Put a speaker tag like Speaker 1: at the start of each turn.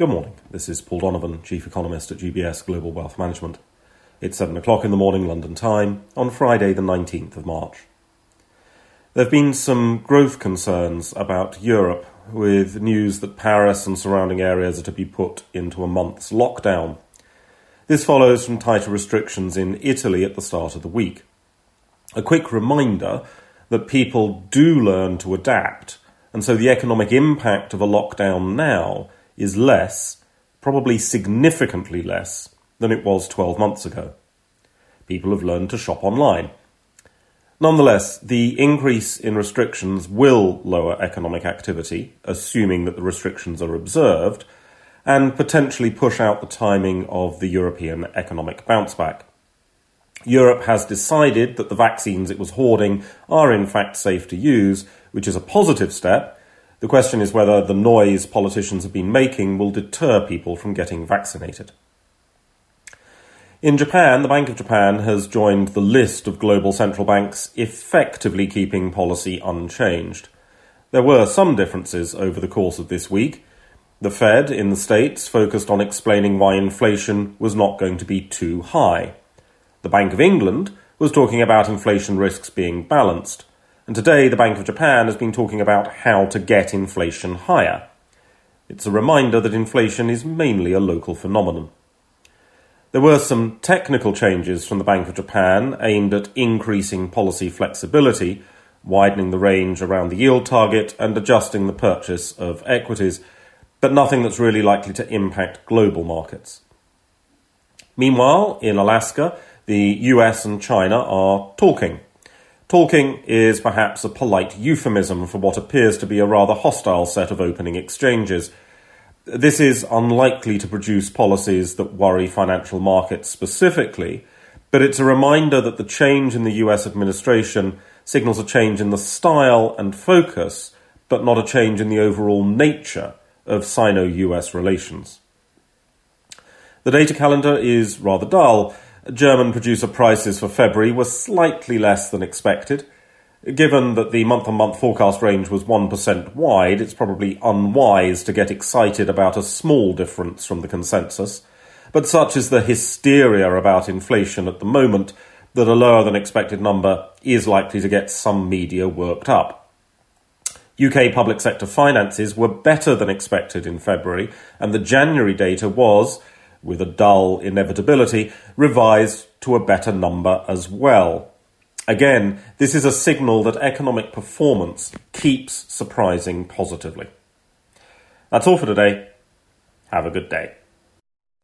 Speaker 1: Good morning. This is Paul Donovan, Chief Economist at UBS Global Wealth Management. It's 7 o'clock in the morning London time on Friday, the 19th of March. There have been some growth concerns about Europe, with news that Paris and surrounding areas are to be put into a month's lockdown. This follows from tighter restrictions in Italy at the start of the week. A quick reminder that people do learn to adapt, and so the economic impact of a lockdown now is less, probably significantly less, than it was 12 months ago. People have learned to shop online. Nonetheless, the increase in restrictions will lower economic activity, assuming that the restrictions are observed, and potentially push out the timing of the European economic bounce back. Europe has decided that the vaccines it was hoarding are in fact safe to use, which is a positive step, the question is whether the noise politicians have been making will deter people from getting vaccinated. In Japan, the Bank of Japan has joined the list of global central banks effectively keeping policy unchanged. There were some differences over the course of this week. The Fed in the States focused on explaining why inflation was not going to be too high. The Bank of England was talking about inflation risks being balanced. And today, the Bank of Japan has been talking about how to get inflation higher. It's a reminder that inflation is mainly a local phenomenon. There were some technical changes from the Bank of Japan aimed at increasing policy flexibility, widening the range around the yield target, and adjusting the purchase of equities, but nothing that's really likely to impact global markets. Meanwhile, in Alaska, the US and China are talking Talking is perhaps a polite euphemism for what appears to be a rather hostile set of opening exchanges. This is unlikely to produce policies that worry financial markets specifically, but it's a reminder that the change in the US administration signals a change in the style and focus, but not a change in the overall nature of Sino US relations. The data calendar is rather dull. German producer prices for February were slightly less than expected. Given that the month on month forecast range was 1% wide, it's probably unwise to get excited about a small difference from the consensus. But such is the hysteria about inflation at the moment that a lower than expected number is likely to get some media worked up. UK public sector finances were better than expected in February, and the January data was, with a dull inevitability, revised to a better number as well. Again, this is a signal that economic performance keeps surprising positively. That's all for today. Have a good day.